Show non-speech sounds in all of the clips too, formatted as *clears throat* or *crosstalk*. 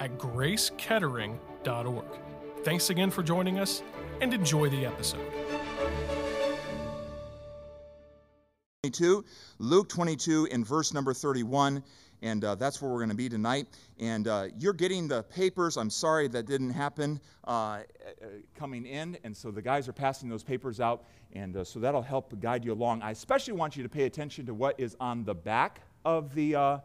at gracekettering.org. Thanks again for joining us and enjoy the episode. 22, Luke 22 in verse number 31. And uh, that's where we're going to be tonight. And uh, you're getting the papers. I'm sorry that didn't happen uh, coming in. And so the guys are passing those papers out. And uh, so that'll help guide you along. I especially want you to pay attention to what is on the back of the, uh,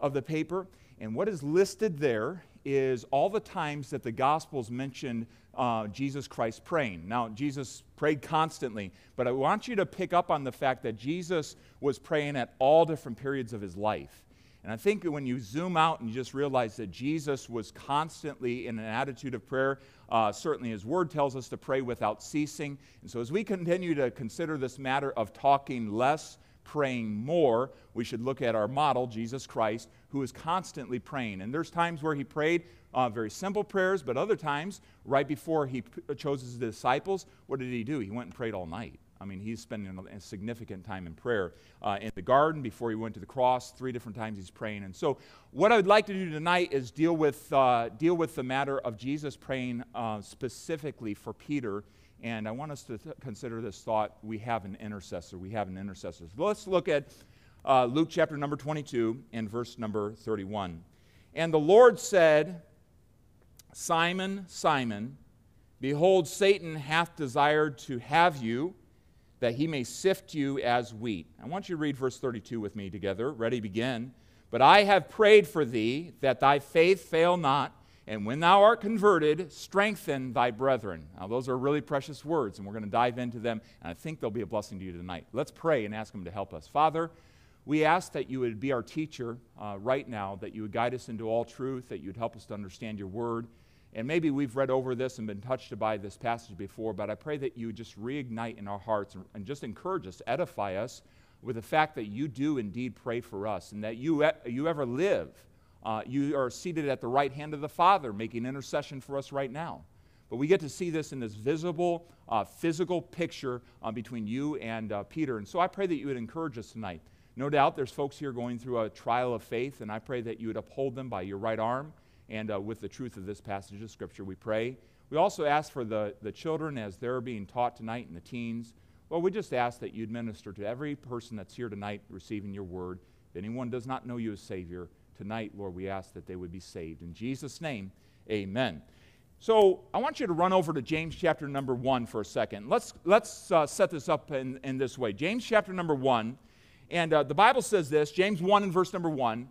of the paper. And what is listed there is all the times that the Gospels mention uh, Jesus Christ praying. Now, Jesus prayed constantly, but I want you to pick up on the fact that Jesus was praying at all different periods of his life. And I think when you zoom out and you just realize that Jesus was constantly in an attitude of prayer, uh, certainly his word tells us to pray without ceasing. And so as we continue to consider this matter of talking less, praying more, we should look at our model, Jesus Christ, who is constantly praying. And there's times where he prayed uh, very simple prayers, but other times, right before he p- chose his disciples, what did he do? He went and prayed all night. I mean, he's spending a significant time in prayer. Uh, in the garden, before he went to the cross, three different times he's praying. And so, what I would like to do tonight is deal with, uh, deal with the matter of Jesus praying uh, specifically for Peter and I want us to th- consider this thought we have an intercessor. We have an intercessor. So let's look at uh, Luke chapter number 22 and verse number 31. And the Lord said, Simon, Simon, behold, Satan hath desired to have you, that he may sift you as wheat. I want you to read verse 32 with me together. Ready, begin. But I have prayed for thee, that thy faith fail not. And when thou art converted, strengthen thy brethren. Now, those are really precious words, and we're going to dive into them, and I think they'll be a blessing to you tonight. Let's pray and ask Him to help us. Father, we ask that you would be our teacher uh, right now, that you would guide us into all truth, that you would help us to understand your word. And maybe we've read over this and been touched by this passage before, but I pray that you would just reignite in our hearts and, and just encourage us, edify us with the fact that you do indeed pray for us and that you, you ever live uh, you are seated at the right hand of the Father, making intercession for us right now. But we get to see this in this visible, uh, physical picture uh, between you and uh, Peter. And so I pray that you would encourage us tonight. No doubt there's folks here going through a trial of faith, and I pray that you would uphold them by your right arm and uh, with the truth of this passage of Scripture. We pray. We also ask for the, the children as they're being taught tonight and the teens. Well, we just ask that you'd minister to every person that's here tonight receiving your word. If anyone does not know you as Savior, tonight, Lord, we ask that they would be saved. In Jesus' name, amen. So I want you to run over to James chapter number one for a second. Let's, let's uh, set this up in, in this way. James chapter number one, and uh, the Bible says this James 1 and verse number 1.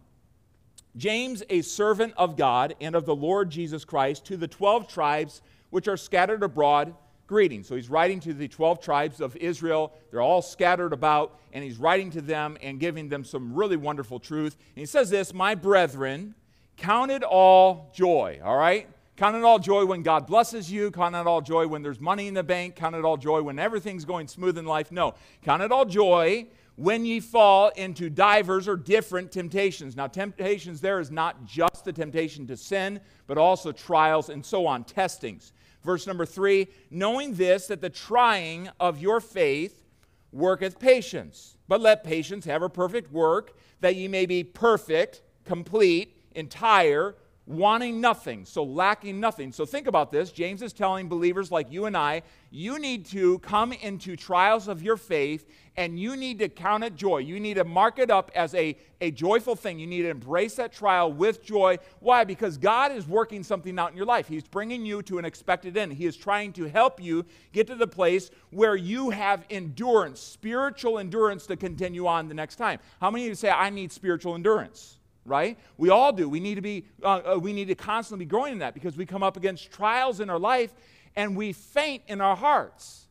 James, a servant of God and of the Lord Jesus Christ, to the 12 tribes which are scattered abroad greeting. So he's writing to the 12 tribes of Israel. They're all scattered about, and he's writing to them and giving them some really wonderful truth. And he says this My brethren, count it all joy, all right? Count it all joy when God blesses you. Count it all joy when there's money in the bank. Count it all joy when everything's going smooth in life. No. Count it all joy when ye fall into divers or different temptations. Now, temptations there is not just the temptation to sin, but also trials and so on, testings. Verse number three, knowing this, that the trying of your faith worketh patience. But let patience have a perfect work, that ye may be perfect, complete, entire, wanting nothing, so lacking nothing. So think about this. James is telling believers like you and I, you need to come into trials of your faith and you need to count it joy. You need to mark it up as a, a joyful thing. You need to embrace that trial with joy. Why? Because God is working something out in your life. He's bringing you to an expected end. He is trying to help you get to the place where you have endurance, spiritual endurance to continue on the next time. How many of you say, I need spiritual endurance? right? We all do. We need to be, uh, uh, we need to constantly be growing in that because we come up against trials in our life and we faint in our hearts.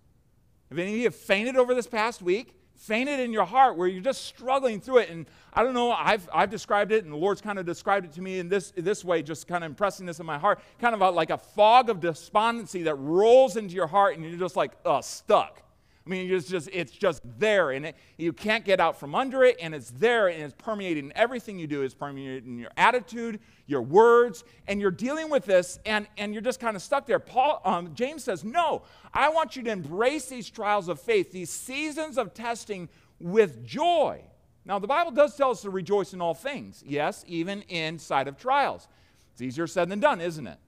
Have any of you fainted over this past week? fainted in your heart where you're just struggling through it. And I don't know, I've, I've described it, and the Lord's kind of described it to me in this, this way, just kind of impressing this in my heart, kind of a, like a fog of despondency that rolls into your heart, and you're just like, uh, stuck. I mean, it's just, it's just there, and it, you can't get out from under it, and it's there, and it's permeating everything you do. It's permeating your attitude, your words, and you're dealing with this, and, and you're just kind of stuck there. Paul, um, James says, No, I want you to embrace these trials of faith, these seasons of testing with joy. Now, the Bible does tell us to rejoice in all things, yes, even inside of trials. It's easier said than done, isn't it?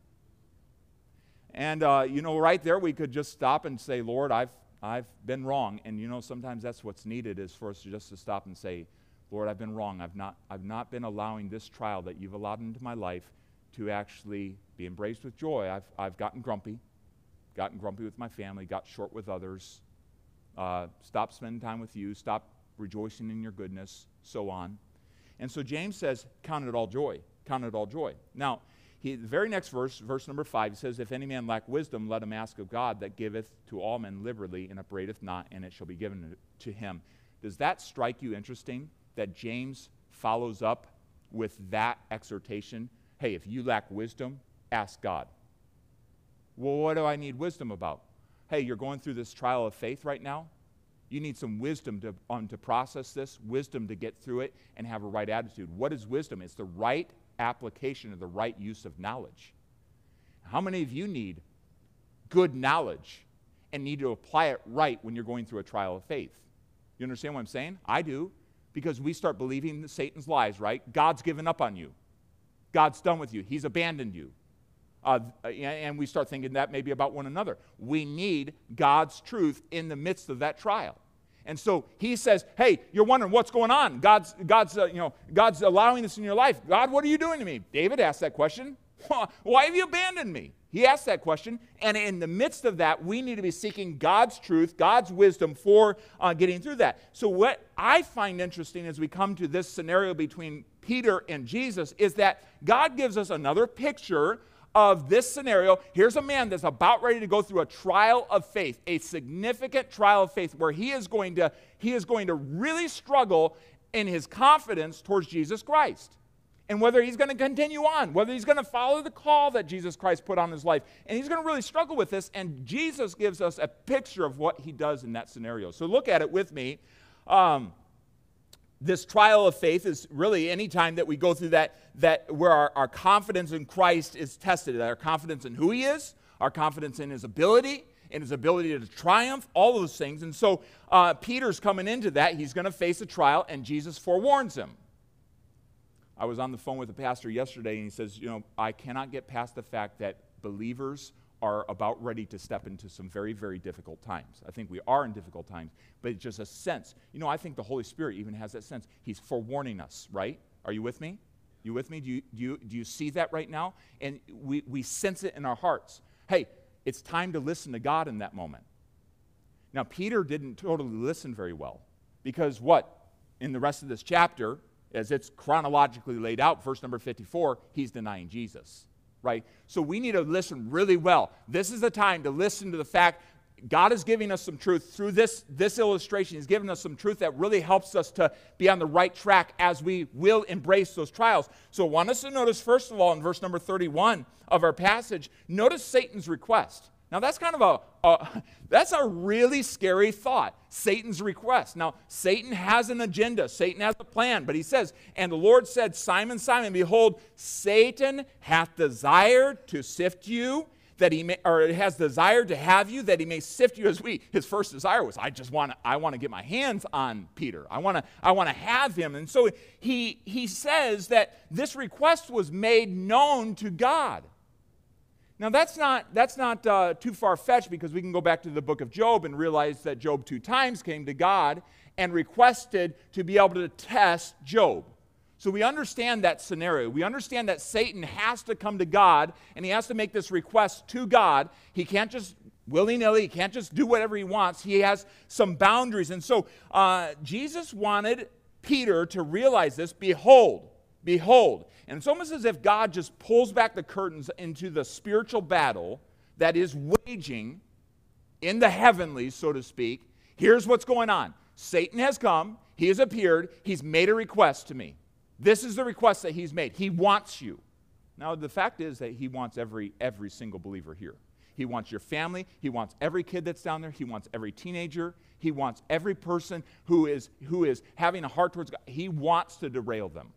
And, uh, you know, right there, we could just stop and say, Lord, I've I've been wrong. And you know, sometimes that's what's needed is for us just to stop and say, Lord, I've been wrong. I've not, I've not been allowing this trial that you've allowed into my life to actually be embraced with joy. I've, I've gotten grumpy, gotten grumpy with my family, got short with others, uh, stopped spending time with you, stopped rejoicing in your goodness, so on. And so James says, Count it all joy. Count it all joy. Now, he, the very next verse, verse number five, says, If any man lack wisdom, let him ask of God that giveth to all men liberally and upbraideth not, and it shall be given to him. Does that strike you interesting that James follows up with that exhortation? Hey, if you lack wisdom, ask God. Well, what do I need wisdom about? Hey, you're going through this trial of faith right now. You need some wisdom to, um, to process this, wisdom to get through it, and have a right attitude. What is wisdom? It's the right application of the right use of knowledge. How many of you need good knowledge and need to apply it right when you're going through a trial of faith? You understand what I'm saying? I do, because we start believing Satan's lies, right? God's given up on you, God's done with you, He's abandoned you. Uh, and we start thinking that maybe about one another. We need God's truth in the midst of that trial. And so he says, "Hey, you're wondering what's going on. God's God's uh, you know God's allowing this in your life. God, what are you doing to me?" David asked that question. *laughs* Why have you abandoned me? He asked that question, and in the midst of that, we need to be seeking God's truth, God's wisdom for uh, getting through that. So, what I find interesting as we come to this scenario between Peter and Jesus is that God gives us another picture of this scenario, here's a man that's about ready to go through a trial of faith, a significant trial of faith where he is going to he is going to really struggle in his confidence towards Jesus Christ. And whether he's going to continue on, whether he's going to follow the call that Jesus Christ put on his life. And he's going to really struggle with this. And Jesus gives us a picture of what he does in that scenario. So look at it with me. Um, this trial of faith is really any time that we go through that, that where our, our confidence in Christ is tested, our confidence in who he is, our confidence in his ability, in his ability to triumph, all those things. And so uh, Peter's coming into that. He's going to face a trial, and Jesus forewarns him. I was on the phone with a pastor yesterday, and he says, You know, I cannot get past the fact that believers are about ready to step into some very, very difficult times. I think we are in difficult times, but it's just a sense. You know, I think the Holy Spirit even has that sense. He's forewarning us, right? Are you with me? You with me? Do you, do you, do you see that right now? And we, we sense it in our hearts. Hey, it's time to listen to God in that moment. Now, Peter didn't totally listen very well because what? In the rest of this chapter, as it's chronologically laid out, verse number 54, he's denying Jesus right? So we need to listen really well. This is the time to listen to the fact God is giving us some truth through this, this illustration. He's giving us some truth that really helps us to be on the right track as we will embrace those trials. So I want us to notice, first of all, in verse number 31 of our passage, notice Satan's request. Now that's kind of a, a, *laughs* that's a really scary thought. Satan's request. Now Satan has an agenda. Satan has a plan, but he says, "And the Lord said, Simon, Simon, behold, Satan hath desired to sift you." That he may, or has desired to have you, that he may sift you as wheat." His first desire was, I just want to, I want to get my hands on Peter. I want to, I want to have him. And so he he says that this request was made known to God. Now, that's not, that's not uh, too far fetched because we can go back to the book of Job and realize that Job two times came to God and requested to be able to test Job. So we understand that scenario. We understand that Satan has to come to God and he has to make this request to God. He can't just willy nilly, he can't just do whatever he wants. He has some boundaries. And so uh, Jesus wanted Peter to realize this Behold, behold, and it's almost as if God just pulls back the curtains into the spiritual battle that is waging in the heavenlies, so to speak. Here's what's going on Satan has come, he has appeared, he's made a request to me. This is the request that he's made. He wants you. Now, the fact is that he wants every, every single believer here. He wants your family. He wants every kid that's down there. He wants every teenager. He wants every person who is, who is having a heart towards God. He wants to derail them.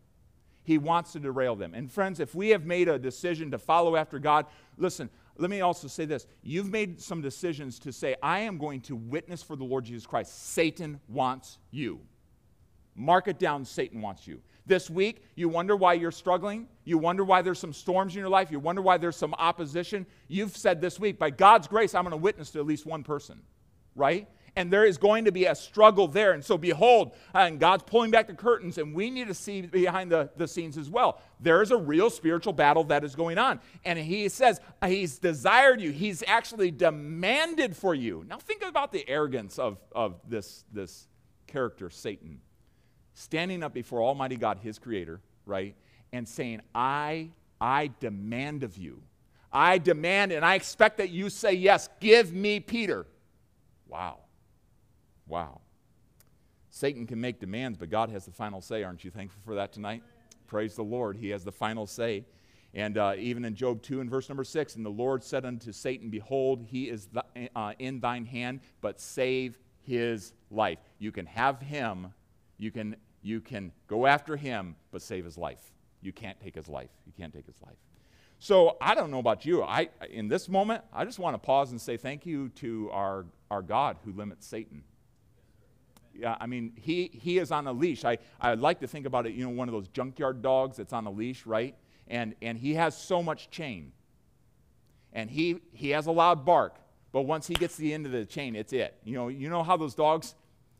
He wants to derail them. And friends, if we have made a decision to follow after God, listen, let me also say this. You've made some decisions to say, I am going to witness for the Lord Jesus Christ. Satan wants you. Mark it down, Satan wants you. This week, you wonder why you're struggling. You wonder why there's some storms in your life. You wonder why there's some opposition. You've said this week, by God's grace, I'm going to witness to at least one person, right? And there is going to be a struggle there. And so, behold, uh, and God's pulling back the curtains, and we need to see behind the, the scenes as well. There is a real spiritual battle that is going on. And He says, uh, He's desired you, He's actually demanded for you. Now, think about the arrogance of, of this, this character, Satan standing up before Almighty God, his creator, right, and saying, I, I demand of you. I demand and I expect that you say yes. Give me Peter. Wow. Wow. Satan can make demands, but God has the final say. Aren't you thankful for that tonight? Praise the Lord. He has the final say. And uh, even in Job 2 and verse number 6, and the Lord said unto Satan, Behold, he is th- uh, in thine hand, but save his life. You can have him, you can you can go after him, but save his life. You can't take his life. You can't take his life. So I don't know about you. I, in this moment, I just want to pause and say thank you to our, our God who limits Satan. I mean, he, he is on a leash. I, I like to think about it, you know, one of those junkyard dogs that's on a leash, right? And, and he has so much chain. And he, he has a loud bark, but once he gets to the end of the chain, it's it. You know, you know how those dogs,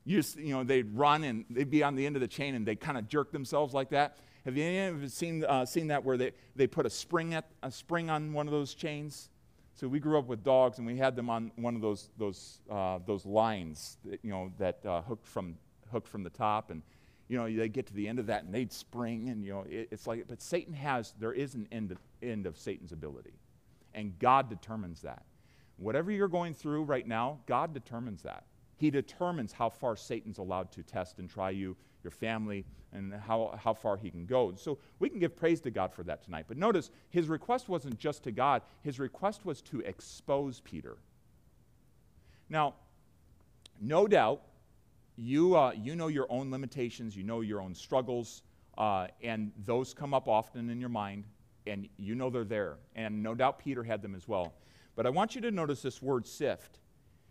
you, you know, they'd run and they'd be on the end of the chain and they'd kind of jerk themselves like that. Have you ever seen, uh, seen that where they, they put a spring, at, a spring on one of those chains? So we grew up with dogs and we had them on one of those, those, uh, those lines that, you know, that uh, hooked, from, hooked from the top. And, you know, they get to the end of that and they'd spring and, you know, it, it's like, but Satan has, there is an end of, end of Satan's ability. And God determines that. Whatever you're going through right now, God determines that. He determines how far Satan's allowed to test and try you, your family, and how, how far he can go. So we can give praise to God for that tonight. But notice, his request wasn't just to God, his request was to expose Peter. Now, no doubt, you, uh, you know your own limitations, you know your own struggles, uh, and those come up often in your mind, and you know they're there. And no doubt Peter had them as well. But I want you to notice this word sift.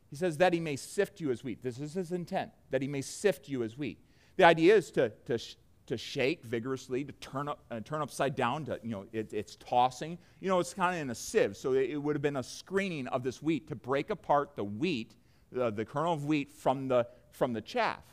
He says that he may sift you as wheat. This is his intent, that he may sift you as wheat. The idea is to, to, to shake vigorously, to turn, up, uh, turn upside down, to, you know, it, it's tossing. You know, it's kind of in a sieve, so it, it, would have been a screening of this wheat to break apart the wheat, uh, the kernel of wheat from the, from the chaff.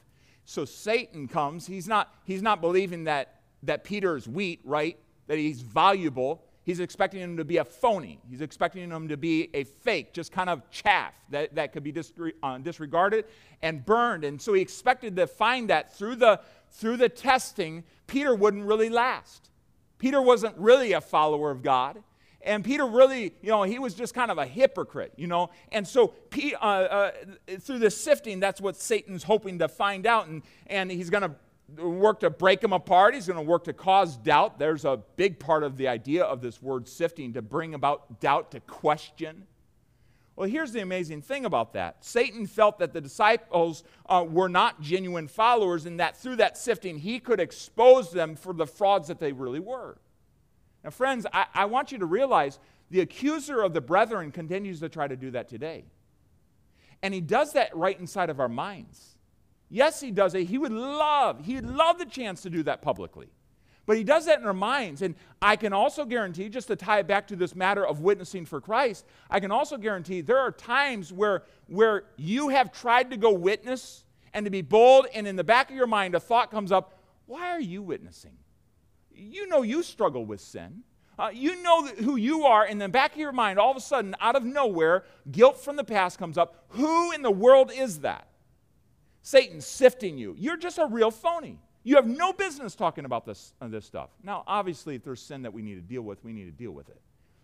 So Satan comes, he's not, he's not believing that, that Peter is wheat, right? That he's valuable. He's expecting him to be a phony. He's expecting him to be a fake, just kind of chaff that, that could be uh, disregarded and burned. And so he expected to find that through the, through the testing, Peter wouldn't really last. Peter wasn't really a follower of God. And Peter really, you know, he was just kind of a hypocrite, you know. And so uh, uh, through the sifting, that's what Satan's hoping to find out. And, and he's going to work to break them apart. He's going to work to cause doubt. There's a big part of the idea of this word sifting to bring about doubt, to question. Well, here's the amazing thing about that Satan felt that the disciples uh, were not genuine followers, and that through that sifting, he could expose them for the frauds that they really were. Now, friends, I, I want you to realize the accuser of the brethren continues to try to do that today. And he does that right inside of our minds. Yes, he does it. He would love, he'd love the chance to do that publicly. But he does that in our minds. And I can also guarantee, just to tie it back to this matter of witnessing for Christ, I can also guarantee there are times where, where you have tried to go witness and to be bold, and in the back of your mind, a thought comes up why are you witnessing? You know you struggle with sin. Uh, you know who you are, in the back of your mind, all of a sudden, out of nowhere, guilt from the past comes up. Who in the world is that? Satan's sifting you. You're just a real phony. You have no business talking about this, uh, this stuff. Now, obviously, if there's sin that we need to deal with, we need to deal with it.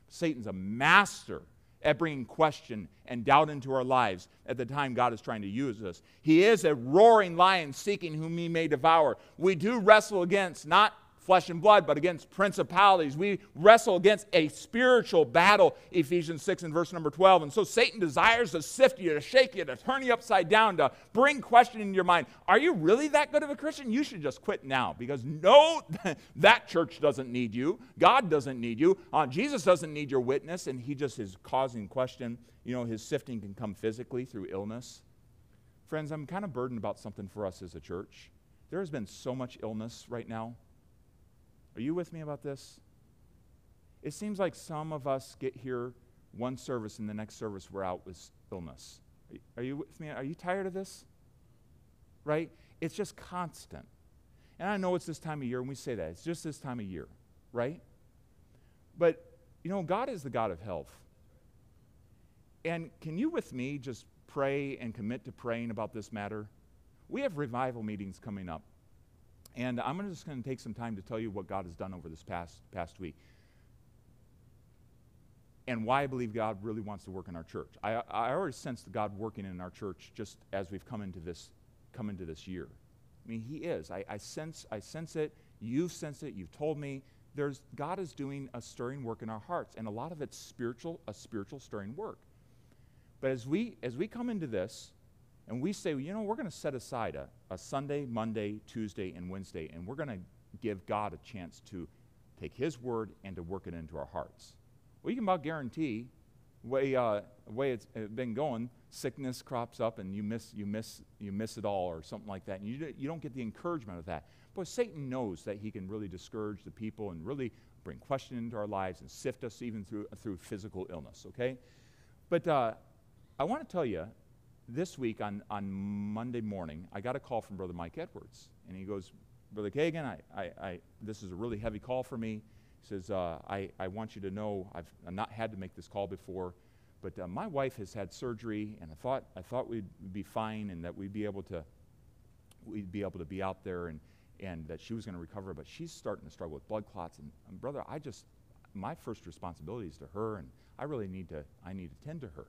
Satan's a master at bringing question and doubt into our lives at the time God is trying to use us. He is a roaring lion seeking whom he may devour. We do wrestle against not flesh and blood, but against principalities. We wrestle against a spiritual battle, Ephesians 6 and verse number 12. And so Satan desires to sift you, to shake you, to turn you upside down, to bring question in your mind. Are you really that good of a Christian? You should just quit now because no, *laughs* that church doesn't need you. God doesn't need you. Uh, Jesus doesn't need your witness, and he just is causing question. You know, his sifting can come physically through illness. Friends, I'm kind of burdened about something for us as a church. There has been so much illness right now are you with me about this? It seems like some of us get here one service and the next service we're out with illness. Are you with me? Are you tired of this? Right? It's just constant. And I know it's this time of year, and we say that. It's just this time of year, right? But, you know, God is the God of health. And can you, with me, just pray and commit to praying about this matter? We have revival meetings coming up. And I'm just going to take some time to tell you what God has done over this past, past week and why I believe God really wants to work in our church. I, I already sensed God working in our church just as we've come into this, come into this year. I mean, He is. I, I, sense, I sense it. You've sensed it. You've told me. There's, God is doing a stirring work in our hearts, and a lot of it's spiritual, a spiritual stirring work. But as we, as we come into this, and we say, well, you know, we're going to set aside a, a Sunday, Monday, Tuesday, and Wednesday, and we're going to give God a chance to take His word and to work it into our hearts. Well, you can about guarantee, way uh, way it's been going, sickness crops up and you miss you miss you miss it all or something like that, and you you don't get the encouragement of that. But Satan knows that he can really discourage the people and really bring question into our lives and sift us even through through physical illness. Okay, but uh, I want to tell you this week on, on Monday morning, I got a call from Brother Mike Edwards. And he goes, Brother Kagan, I, I, I, this is a really heavy call for me. He says, uh, I, I want you to know I've, not had to make this call before, but uh, my wife has had surgery, and I thought, I thought we'd be fine and that we'd be able to, we'd be able to be out there and, and that she was going to recover, but she's starting to struggle with blood clots. And, and brother, I just, my first responsibility is to her, and I really need to, I need to tend to her.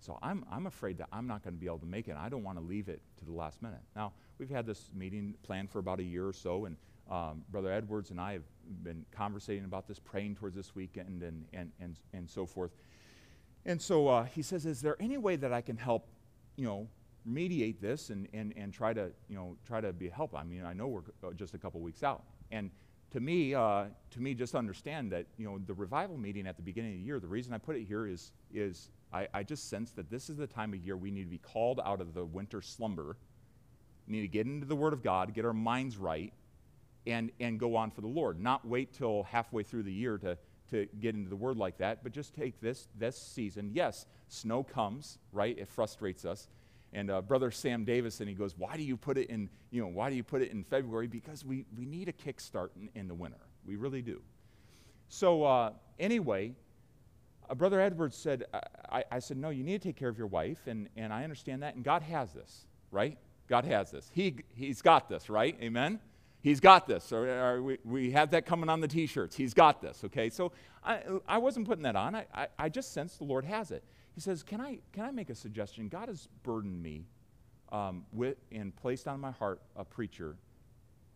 So I'm, I'm afraid that I'm not going to be able to make it. I don't want to leave it to the last minute. Now, we've had this meeting planned for about a year or so, and um, Brother Edwards and I have been conversating about this, praying towards this weekend, and, and, and, and so forth. And so uh, he says, Is there any way that I can help, you know, mediate this and, and, and try to, you know, try to be help? I mean, I know we're uh, just a couple weeks out. And to me, uh, to me, just understand that, you know, the revival meeting at the beginning of the year, the reason I put it here is, is I, I just sense that this is the time of year we need to be called out of the winter slumber. We need to get into the Word of God, get our minds right, and, and go on for the Lord. Not wait till halfway through the year to, to get into the Word like that, but just take this, this season. Yes, snow comes, right? It frustrates us. And uh, Brother Sam Davison, he goes, why do you put it in, you know, why do you put it in February? Because we, we need a kickstart in, in the winter. We really do. So uh, anyway, uh, Brother Edwards said, I, I, said, no, you need to take care of your wife, and, and I understand that, and God has this, right? God has this. He, he's got this, right? Amen? He's got this. Or, or we, we have that coming on the t shirts. He's got this, okay? So I, I wasn't putting that on. I, I, I just sensed the Lord has it. He says, Can I, can I make a suggestion? God has burdened me um, with, and placed on my heart a preacher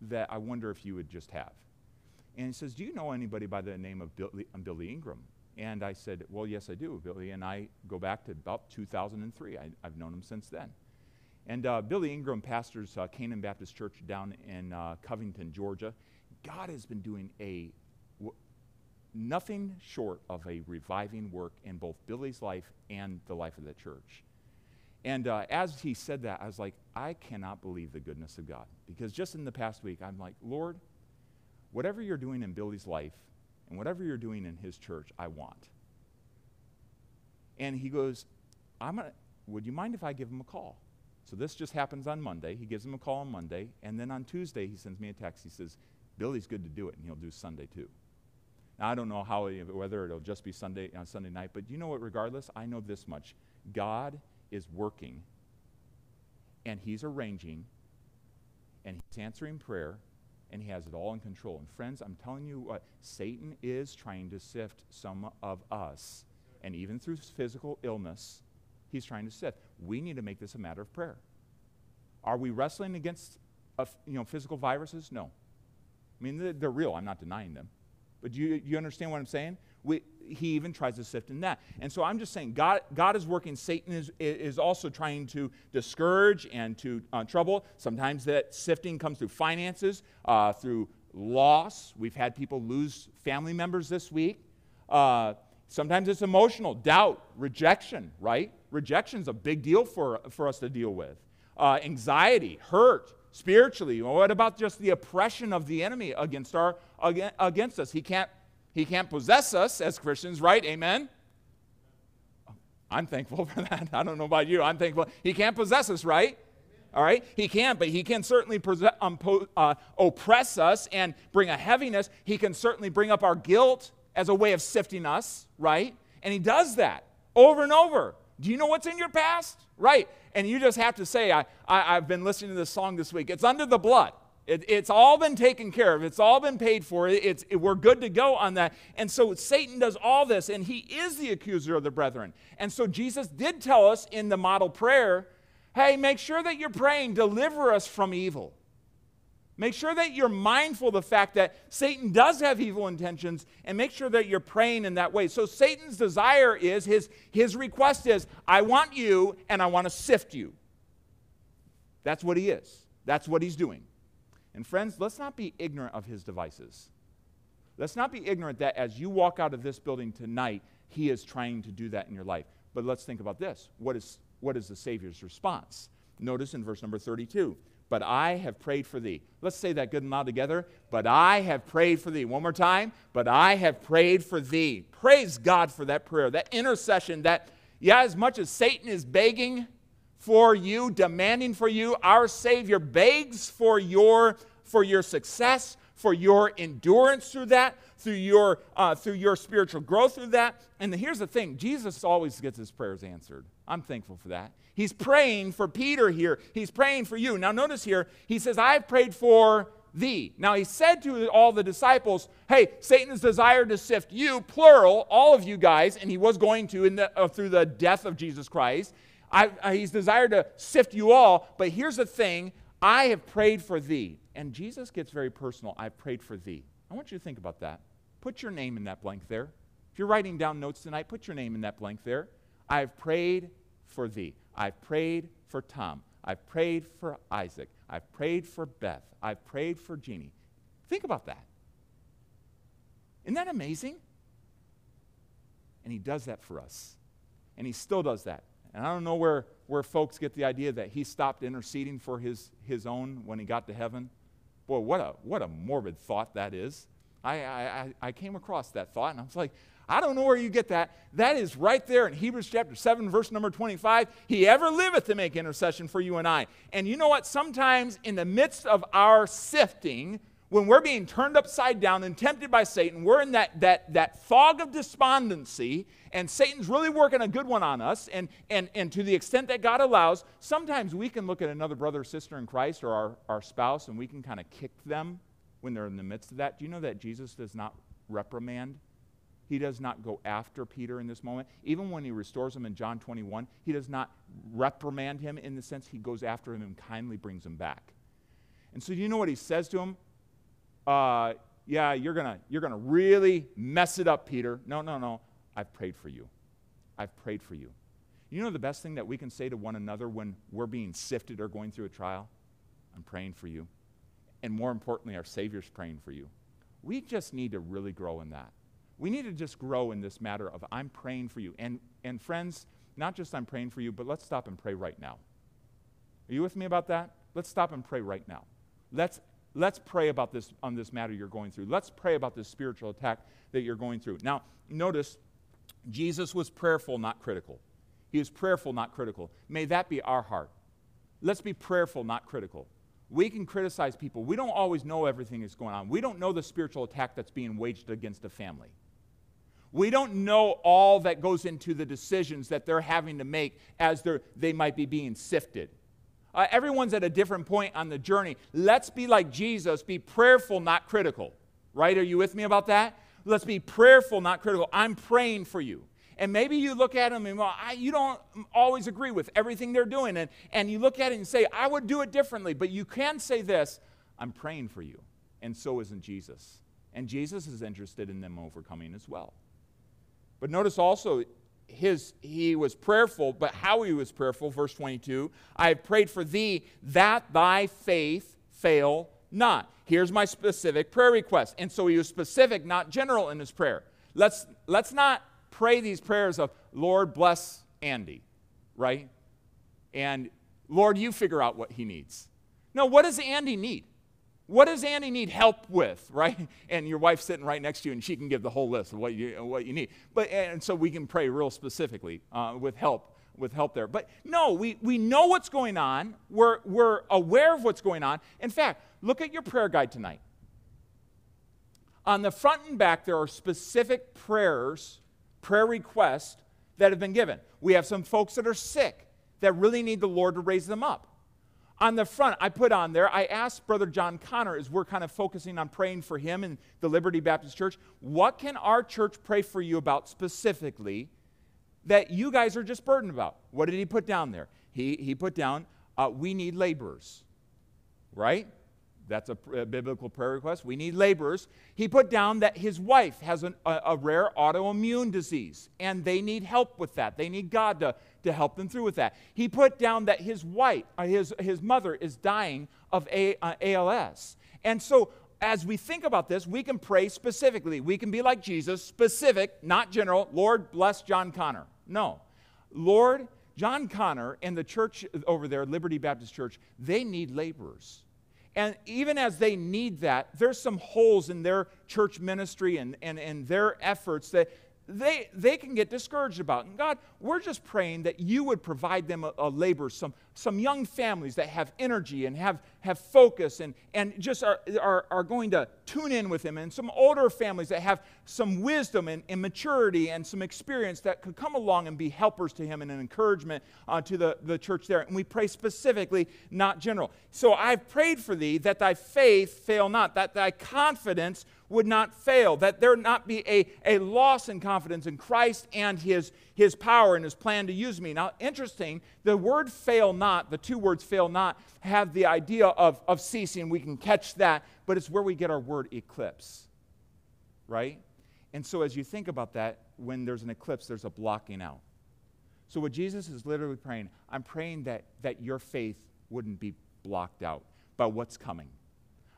that I wonder if you would just have. And he says, Do you know anybody by the name of Billy, um, Billy Ingram? And I said, Well, yes, I do, Billy. And I go back to about 2003. I, have known him since then. And uh, Billy Ingram pastors uh, Canaan Baptist Church down in uh, Covington, Georgia. God has been doing a w- nothing short of a reviving work in both Billy's life and the life of the church. And uh, as he said that, I was like, I cannot believe the goodness of God. Because just in the past week, I'm like, Lord, whatever you're doing in Billy's life, and whatever you're doing in his church, I want. And he goes, I'm gonna, Would you mind if I give him a call? So this just happens on Monday. He gives him a call on Monday. And then on Tuesday, he sends me a text. He says, Billy's good to do it, and he'll do Sunday too. Now, I don't know how, whether it'll just be Sunday on Sunday night, but you know what? Regardless, I know this much: God is working, and He's arranging, and He's answering prayer, and he has it all in control. And friends, I'm telling you what, Satan is trying to sift some of us and even through physical illness, he's trying to sift. We need to make this a matter of prayer. Are we wrestling against uh, you know, physical viruses? No. I mean, they're, they're real. I'm not denying them. But do you, you understand what I'm saying? We, he even tries to sift in that. And so I'm just saying, God, God is working. Satan is, is also trying to discourage and to uh, trouble. Sometimes that sifting comes through finances, uh, through loss. We've had people lose family members this week. Uh, sometimes it's emotional, doubt, rejection, right? Rejection is a big deal for, for us to deal with. Uh, anxiety, hurt, spiritually. What about just the oppression of the enemy against, our, against us? He can't he can't possess us as Christians, right? Amen? I'm thankful *laughs* for that. I don't know about you. I'm thankful. He can't possess us, right? All right? He can't, but he can certainly um, uh, oppress us and bring a heaviness. He can certainly bring up our guilt as a way of sifting us, right? And he does that over and over. Do you know what's in your past? Right. And you just have to say, I, I, have been listening to this song this week. It's under the blood. It, it's all been taken care of. It's all been paid for. It's, it, we're good to go on that. And so Satan does all this, and he is the accuser of the brethren. And so Jesus did tell us in the model prayer hey, make sure that you're praying, deliver us from evil. Make sure that you're mindful of the fact that Satan does have evil intentions and make sure that you're praying in that way. So Satan's desire is, his, his request is, I want you and I want to sift you. That's what he is. That's what he's doing. And friends, let's not be ignorant of his devices. Let's not be ignorant that as you walk out of this building tonight, he is trying to do that in your life. But let's think about this. What is, what is the Savior's response? Notice in verse number 32 But I have prayed for thee. Let's say that good and loud together. But I have prayed for thee. One more time. But I have prayed for thee. Praise God for that prayer, that intercession, that, yeah, as much as Satan is begging, for you, demanding for you. Our Savior begs for your, for your success, for your endurance through that, through your, uh, through your spiritual growth through that. And here's the thing Jesus always gets his prayers answered. I'm thankful for that. He's praying for Peter here, he's praying for you. Now, notice here, he says, I've prayed for thee. Now, he said to all the disciples, Hey, Satan's desire to sift you, plural, all of you guys, and he was going to in the, uh, through the death of Jesus Christ. I, I, he's desired to sift you all, but here's the thing I have prayed for thee. And Jesus gets very personal. I've prayed for thee. I want you to think about that. Put your name in that blank there. If you're writing down notes tonight, put your name in that blank there. I've prayed for thee. I've prayed for Tom. I've prayed for Isaac. I've prayed for Beth. I've prayed for Jeannie. Think about that. Isn't that amazing? And he does that for us. And he still does that. And I don't know where, where folks get the idea that he stopped interceding for his, his own when he got to heaven. Boy, what a, what a morbid thought that is. I, I, I came across that thought and I was like, I don't know where you get that. That is right there in Hebrews chapter 7, verse number 25. He ever liveth to make intercession for you and I. And you know what? Sometimes in the midst of our sifting, when we're being turned upside down and tempted by Satan, we're in that, that, that fog of despondency, and Satan's really working a good one on us. And, and, and to the extent that God allows, sometimes we can look at another brother or sister in Christ or our, our spouse and we can kind of kick them when they're in the midst of that. Do you know that Jesus does not reprimand? He does not go after Peter in this moment. Even when he restores him in John 21, he does not reprimand him in the sense he goes after him and kindly brings him back. And so, do you know what he says to him? Uh, yeah, you're going to you're going to really mess it up, Peter. No, no, no. I've prayed for you. I've prayed for you. You know the best thing that we can say to one another when we're being sifted or going through a trial? I'm praying for you. And more importantly, our Savior's praying for you. We just need to really grow in that. We need to just grow in this matter of I'm praying for you. And, and friends, not just I'm praying for you, but let's stop and pray right now. Are you with me about that? Let's stop and pray right now. Let's Let's pray about this on this matter you're going through. Let's pray about this spiritual attack that you're going through. Now, notice Jesus was prayerful, not critical. He was prayerful, not critical. May that be our heart. Let's be prayerful, not critical. We can criticize people. We don't always know everything that's going on. We don't know the spiritual attack that's being waged against a family. We don't know all that goes into the decisions that they're having to make as they might be being sifted. Uh, everyone's at a different point on the journey. Let's be like Jesus, be prayerful, not critical. Right? Are you with me about that? Let's be prayerful, not critical. I'm praying for you. And maybe you look at them and well, I, you don't always agree with everything they're doing. And, and you look at it and say, I would do it differently. But you can say this I'm praying for you. And so isn't Jesus. And Jesus is interested in them overcoming as well. But notice also, his, he was prayerful, but how he was prayerful, verse 22 I have prayed for thee that thy faith fail not. Here's my specific prayer request. And so he was specific, not general in his prayer. Let's, let's not pray these prayers of, Lord, bless Andy, right? And Lord, you figure out what he needs. No, what does Andy need? What does Andy need help with, right? *laughs* And your wife's sitting right next to you, and she can give the whole list of what you, what you need. But and so we can pray real specifically uh, with help, with help there. But no, we, we know what's going on. We're, we're aware of what's going on. In fact, look at your prayer guide tonight. On the front and back, there are specific prayers, prayer requests that have been given. We have some folks that are sick that really need the Lord to raise them up on the front, I put on there, I asked Brother John Connor, as we're kind of focusing on praying for him and the Liberty Baptist Church, what can our church pray for you about specifically that you guys are just burdened about? What did he put down there? He, he put down, uh, we need laborers, right? That's a, a, biblical prayer request. We need laborers. He put down that his wife has an, a, a, rare autoimmune disease, and they need help with that. They need God to, to help them through with that. He put down that his wife, uh, his, his mother, is dying of a, uh, ALS. And so, as we think about this, we can pray specifically. We can be like Jesus, specific, not general. Lord, bless John Connor. No. Lord, John Connor and the church over there, Liberty Baptist Church, they need laborers. And even as they need that, there's some holes in their church ministry and, and, and their efforts that they, they can get discouraged about. And God, we're just praying that you would provide them a, a labor, some, some young families that have energy and have, have focus and, and just are, are, are going to tune in with him, and some older families that have some wisdom and, and maturity and some experience that could come along and be helpers to him and an encouragement uh, to the, the church there. And we pray specifically, not general. So I've prayed for thee that thy faith fail not, that thy confidence would not fail, that there not be a, a loss in confidence in Christ and his, his power and his plan to use me. Now, interesting, the word fail not, the two words fail not, have the idea of, of ceasing. We can catch that, but it's where we get our word eclipse, right? And so, as you think about that, when there's an eclipse, there's a blocking out. So, what Jesus is literally praying, I'm praying that, that your faith wouldn't be blocked out by what's coming.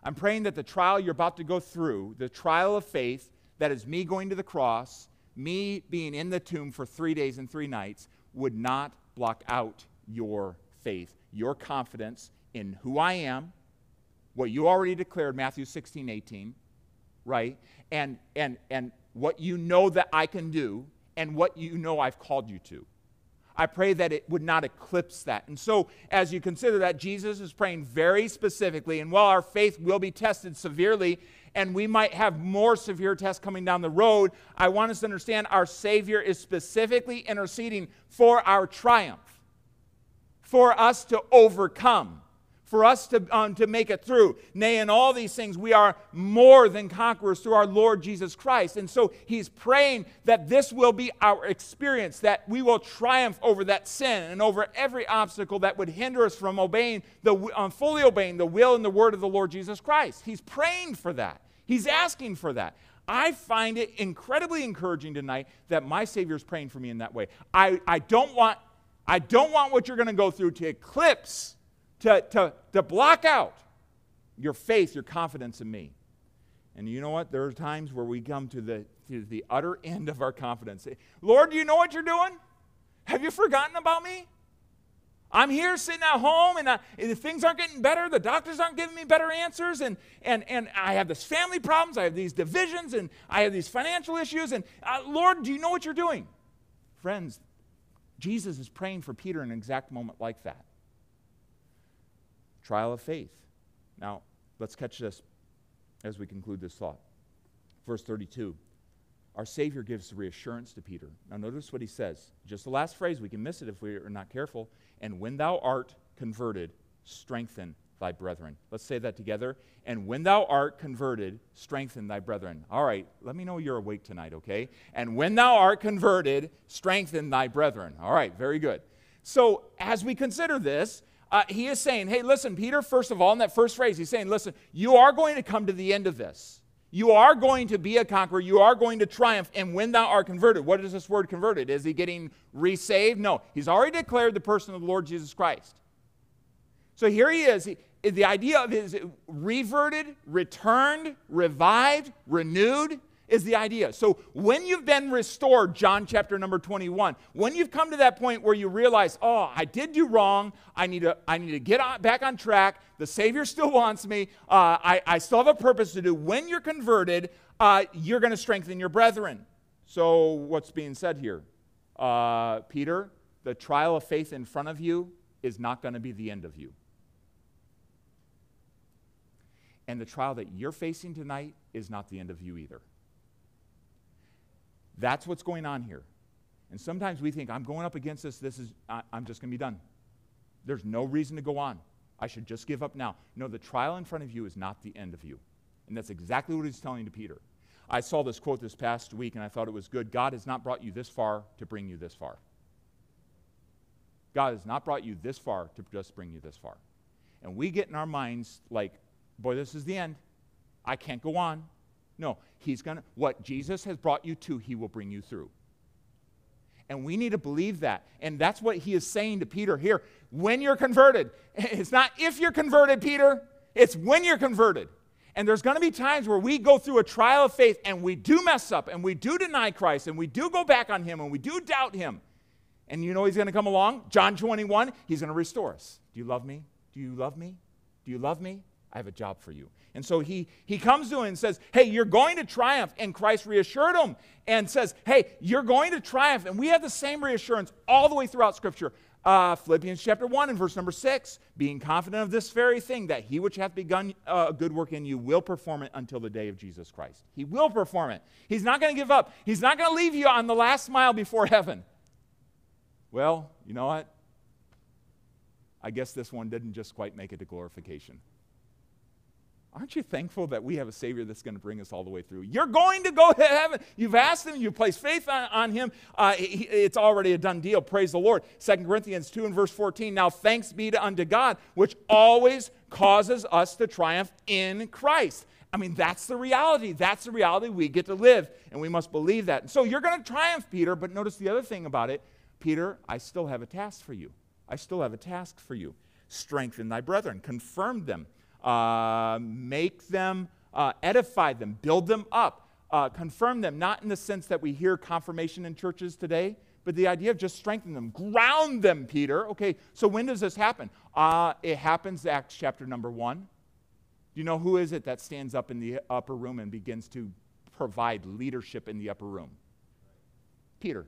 I'm praying that the trial you're about to go through, the trial of faith, that is me going to the cross, me being in the tomb for three days and three nights, would not block out your faith, your confidence in who I am, what you already declared, Matthew 16, 18, right? And, and, and what you know that I can do, and what you know I've called you to. I pray that it would not eclipse that. And so, as you consider that, Jesus is praying very specifically. And while our faith will be tested severely, and we might have more severe tests coming down the road, I want us to understand our Savior is specifically interceding for our triumph, for us to overcome for us to, um, to make it through. Nay, in all these things, we are more than conquerors through our Lord Jesus Christ. And so he's praying that this will be our experience, that we will triumph over that sin and over every obstacle that would hinder us from obeying, the, um, fully obeying the will and the word of the Lord Jesus Christ. He's praying for that, he's asking for that. I find it incredibly encouraging tonight that my Savior is praying for me in that way. I, I, don't, want, I don't want what you're going to go through to eclipse to, to, to block out your faith, your confidence in me. And you know what? There are times where we come to the, to the utter end of our confidence. Lord, do you know what you're doing? Have you forgotten about me? I'm here sitting at home and, I, and things aren't getting better. The doctors aren't giving me better answers. And, and, and I have this family problems. I have these divisions and I have these financial issues. And uh, Lord, do you know what you're doing? Friends, Jesus is praying for Peter in an exact moment like that trial of faith. Now, let's catch this as we conclude this thought. Verse 32. Our Savior gives reassurance to Peter. Now, notice what he says. Just the last phrase, we can miss it if we are not careful. And when thou art converted, strengthen thy brethren. Let's say that together. And when thou art converted, strengthen thy brethren. All right, let me know you're awake tonight, okay? And when thou art converted, strengthen thy brethren. All right, very good. So as we consider this, uh, he is saying, hey, listen, Peter, first of all, in that first phrase, he's saying, listen, you are going to come to the end of this. You are going to be a conqueror. You are going to triumph. And when thou art converted, what is this word converted? Is he getting resaved? No. He's already declared the person of the Lord Jesus Christ. So here he is. He, the idea of his reverted, returned, revived, renewed is the idea. So when you've been restored, John chapter number 21, when you've come to that point where you realize, oh, I did do wrong, I need to, I need to get on, back on track, the Savior still wants me, uh, I, I still have a purpose to do. When you're converted, uh, you're going to strengthen your brethren. So what's being said here? Uh, Peter, the trial of faith in front of you is not going to be the end of you. And the trial that you're facing tonight is not the end of you either. That's what's going on here. And sometimes we think, I'm going up against this, this is, I, am just going to be done. There's no reason to go on. I should just give up now. No, the trial in front of you is not the end of you. And that's exactly what he's telling to Peter. I saw this quote this past week and I thought it was good. God has not brought you this far to bring you this far. God has not brought you this far to just bring you this far. And we get in our minds like, boy, this is the end. I can't go on. No, he's going to, what Jesus has brought you to, he will bring you through. And we need to believe that. And that's what he is saying to Peter here. When you're converted, *laughs* it's not if you're converted, Peter, it's when you're converted. And there's going to be times where we go through a trial of faith and we do mess up and we do deny Christ and we do go back on him and we do doubt him. And you know he's going to come along? John 21, he's going to restore us. Do you love me? Do you love me? Do you love me? I have a job for you. And so he, he comes to him and says, Hey, you're going to triumph. And Christ reassured him and says, Hey, you're going to triumph. And we have the same reassurance all the way throughout Scripture. Uh, Philippians chapter 1 and verse number 6 being confident of this very thing, that he which hath begun uh, a good work in you will perform it until the day of Jesus Christ. He will perform it. He's not going to give up, he's not going to leave you on the last mile before heaven. Well, you know what? I guess this one didn't just quite make it to glorification. Aren't you thankful that we have a Savior that's going to bring us all the way through? You're going to go *laughs* to heaven. You've asked Him, you've placed faith on, on Him. Uh, he, it's already a done deal. Praise the Lord. 2 Corinthians 2 and verse 14. Now thanks be to unto God, which always causes us to triumph in Christ. I mean, that's the reality. That's the reality we get to live, and we must believe that. And so you're going to triumph, Peter, but notice the other thing about it. Peter, I still have a task for you. I still have a task for you. Strengthen thy brethren, confirm them uh, make them, uh, edify them, build them up, uh, confirm them, not in the sense that we hear confirmation in churches today, but the idea of just strengthen them, ground them, Peter. Okay, so when does this happen? Uh, it happens, Acts chapter number one. Do you know who is it that stands up in the upper room and begins to provide leadership in the upper room? Peter.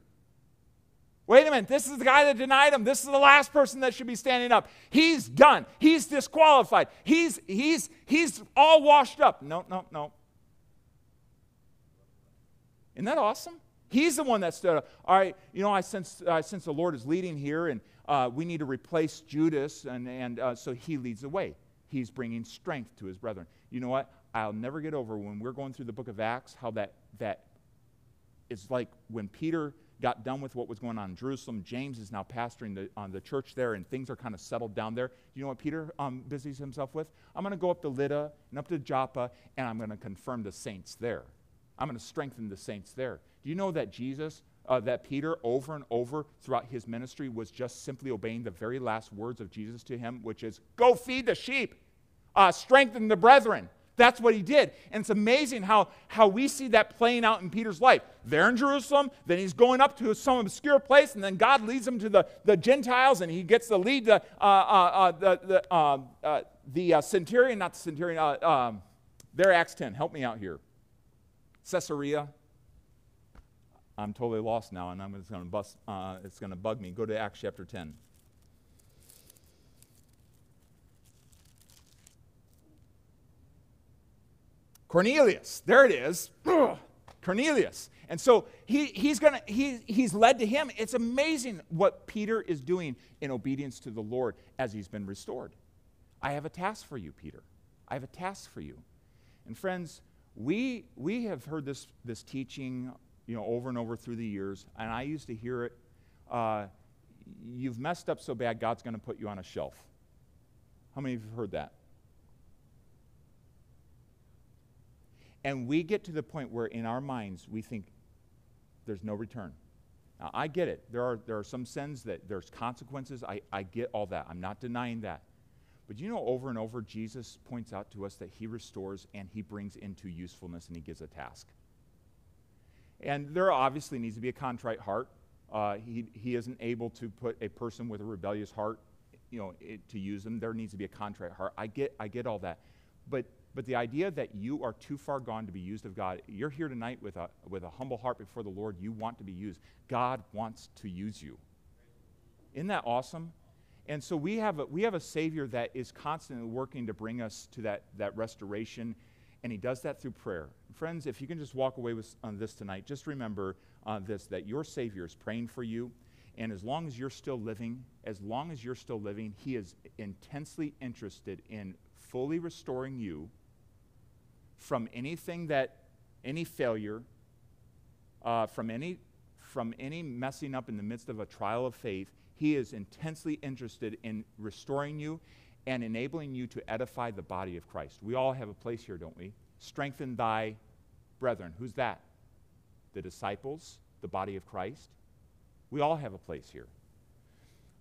Wait a minute, this is the guy that denied him. This is the last person that should be standing up. He's done. He's disqualified. He's he's he's all washed up. No, no, no. Isn't that awesome? He's the one that stood up. All right, you know, I sense, I sense the Lord is leading here, and uh, we need to replace Judas, and, and uh, so he leads the way. He's bringing strength to his brethren. You know what? I'll never get over when we're going through the book of Acts how that that is like when Peter got done with what was going on in Jerusalem. James is now pastoring the, on the church there, and things are kind of settled down there. You know what Peter um, busies himself with? I'm going to go up to Lydda and up to Joppa, and I'm going to confirm the saints there. I'm going to strengthen the saints there. Do you know that Jesus, uh, that Peter, over and over throughout his ministry, was just simply obeying the very last words of Jesus to him, which is, Go feed the sheep, uh, strengthen the brethren. That's what he did. And it's amazing how, how we see that playing out in Peter's life. There in Jerusalem, then he's going up to some obscure place, and then God leads him to the, the Gentiles, and he gets to lead the, uh, uh, uh, the, the, um, uh, the uh, centurion, not the centurion, uh, um, there, Acts 10. Help me out here. Caesarea. I'm totally lost now, and I'm just going to bust, it's going to bug me. Go to Acts chapter 10. Cornelius. There it is. *clears throat* Cornelius. And so he, he's, gonna, he, he's led to him. It's amazing what Peter is doing in obedience to the Lord as he's been restored. I have a task for you, Peter. I have a task for you. And friends, we, we have heard this, this teaching you know, over and over through the years, and I used to hear it. Uh, you've messed up so bad, God's going to put you on a shelf. How many of you have heard that? And we get to the point where in our minds we think there's no return. Now, I get it. There are, there are some sins that there's consequences. I, I get all that. I'm not denying that. But you know, over and over, Jesus points out to us that he restores and he brings into usefulness and he gives a task. And there obviously needs to be a contrite heart. Uh, he, he isn't able to put a person with a rebellious heart, you know, it, to use them. There needs to be a contrite heart. I get, I get all that. But, but the idea that you are too far gone to be used of God, you're here tonight with a, with a humble heart before the Lord. You want to be used. God wants to use you. Isn't that awesome? And so we have a, we have a Savior that is constantly working to bring us to that, that restoration, and He does that through prayer. Friends, if you can just walk away with on this tonight, just remember uh, this that your Savior is praying for you. And as long as you're still living, as long as you're still living, He is intensely interested in fully restoring you from anything that, any failure, uh, from, any, from any messing up in the midst of a trial of faith. He is intensely interested in restoring you and enabling you to edify the body of Christ. We all have a place here, don't we? Strengthen thy brethren. Who's that? The disciples, the body of Christ. We all have a place here.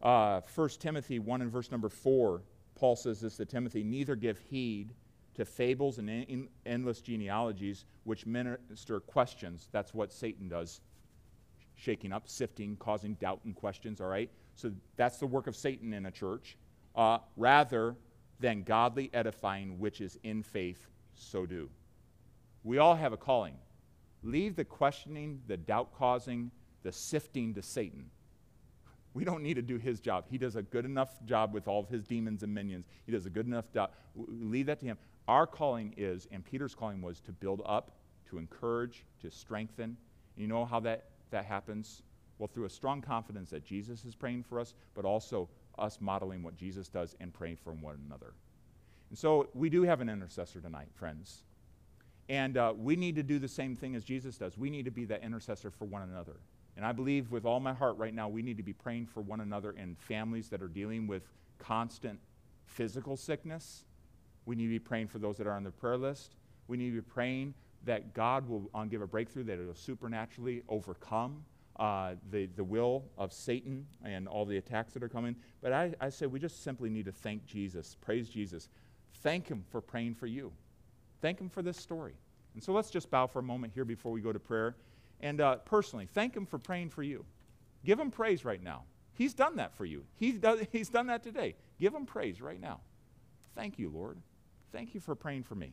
Uh, 1 Timothy 1 and verse number 4, Paul says this to Timothy Neither give heed to fables and en- endless genealogies which minister questions. That's what Satan does, shaking up, sifting, causing doubt and questions, all right? So that's the work of Satan in a church. Uh, rather than godly edifying, which is in faith, so do. We all have a calling. Leave the questioning, the doubt causing, the sifting to Satan. We don't need to do his job. He does a good enough job with all of his demons and minions. He does a good enough job. Leave that to him. Our calling is, and Peter's calling was to build up, to encourage, to strengthen. You know how that, that happens? Well, through a strong confidence that Jesus is praying for us, but also us modeling what Jesus does and praying for one another. And so we do have an intercessor tonight, friends. And uh, we need to do the same thing as Jesus does. We need to be that intercessor for one another. And I believe with all my heart right now, we need to be praying for one another and families that are dealing with constant physical sickness. We need to be praying for those that are on the prayer list. We need to be praying that God will um, give a breakthrough, that it will supernaturally overcome uh, the, the will of Satan and all the attacks that are coming. But I, I say we just simply need to thank Jesus, praise Jesus, thank Him for praying for you. Thank Him for this story. And so let's just bow for a moment here before we go to prayer. And uh, personally, thank Him for praying for you. Give Him praise right now. He's done that for you. He's done, he's done that today. Give Him praise right now. Thank you, Lord. Thank you for praying for me.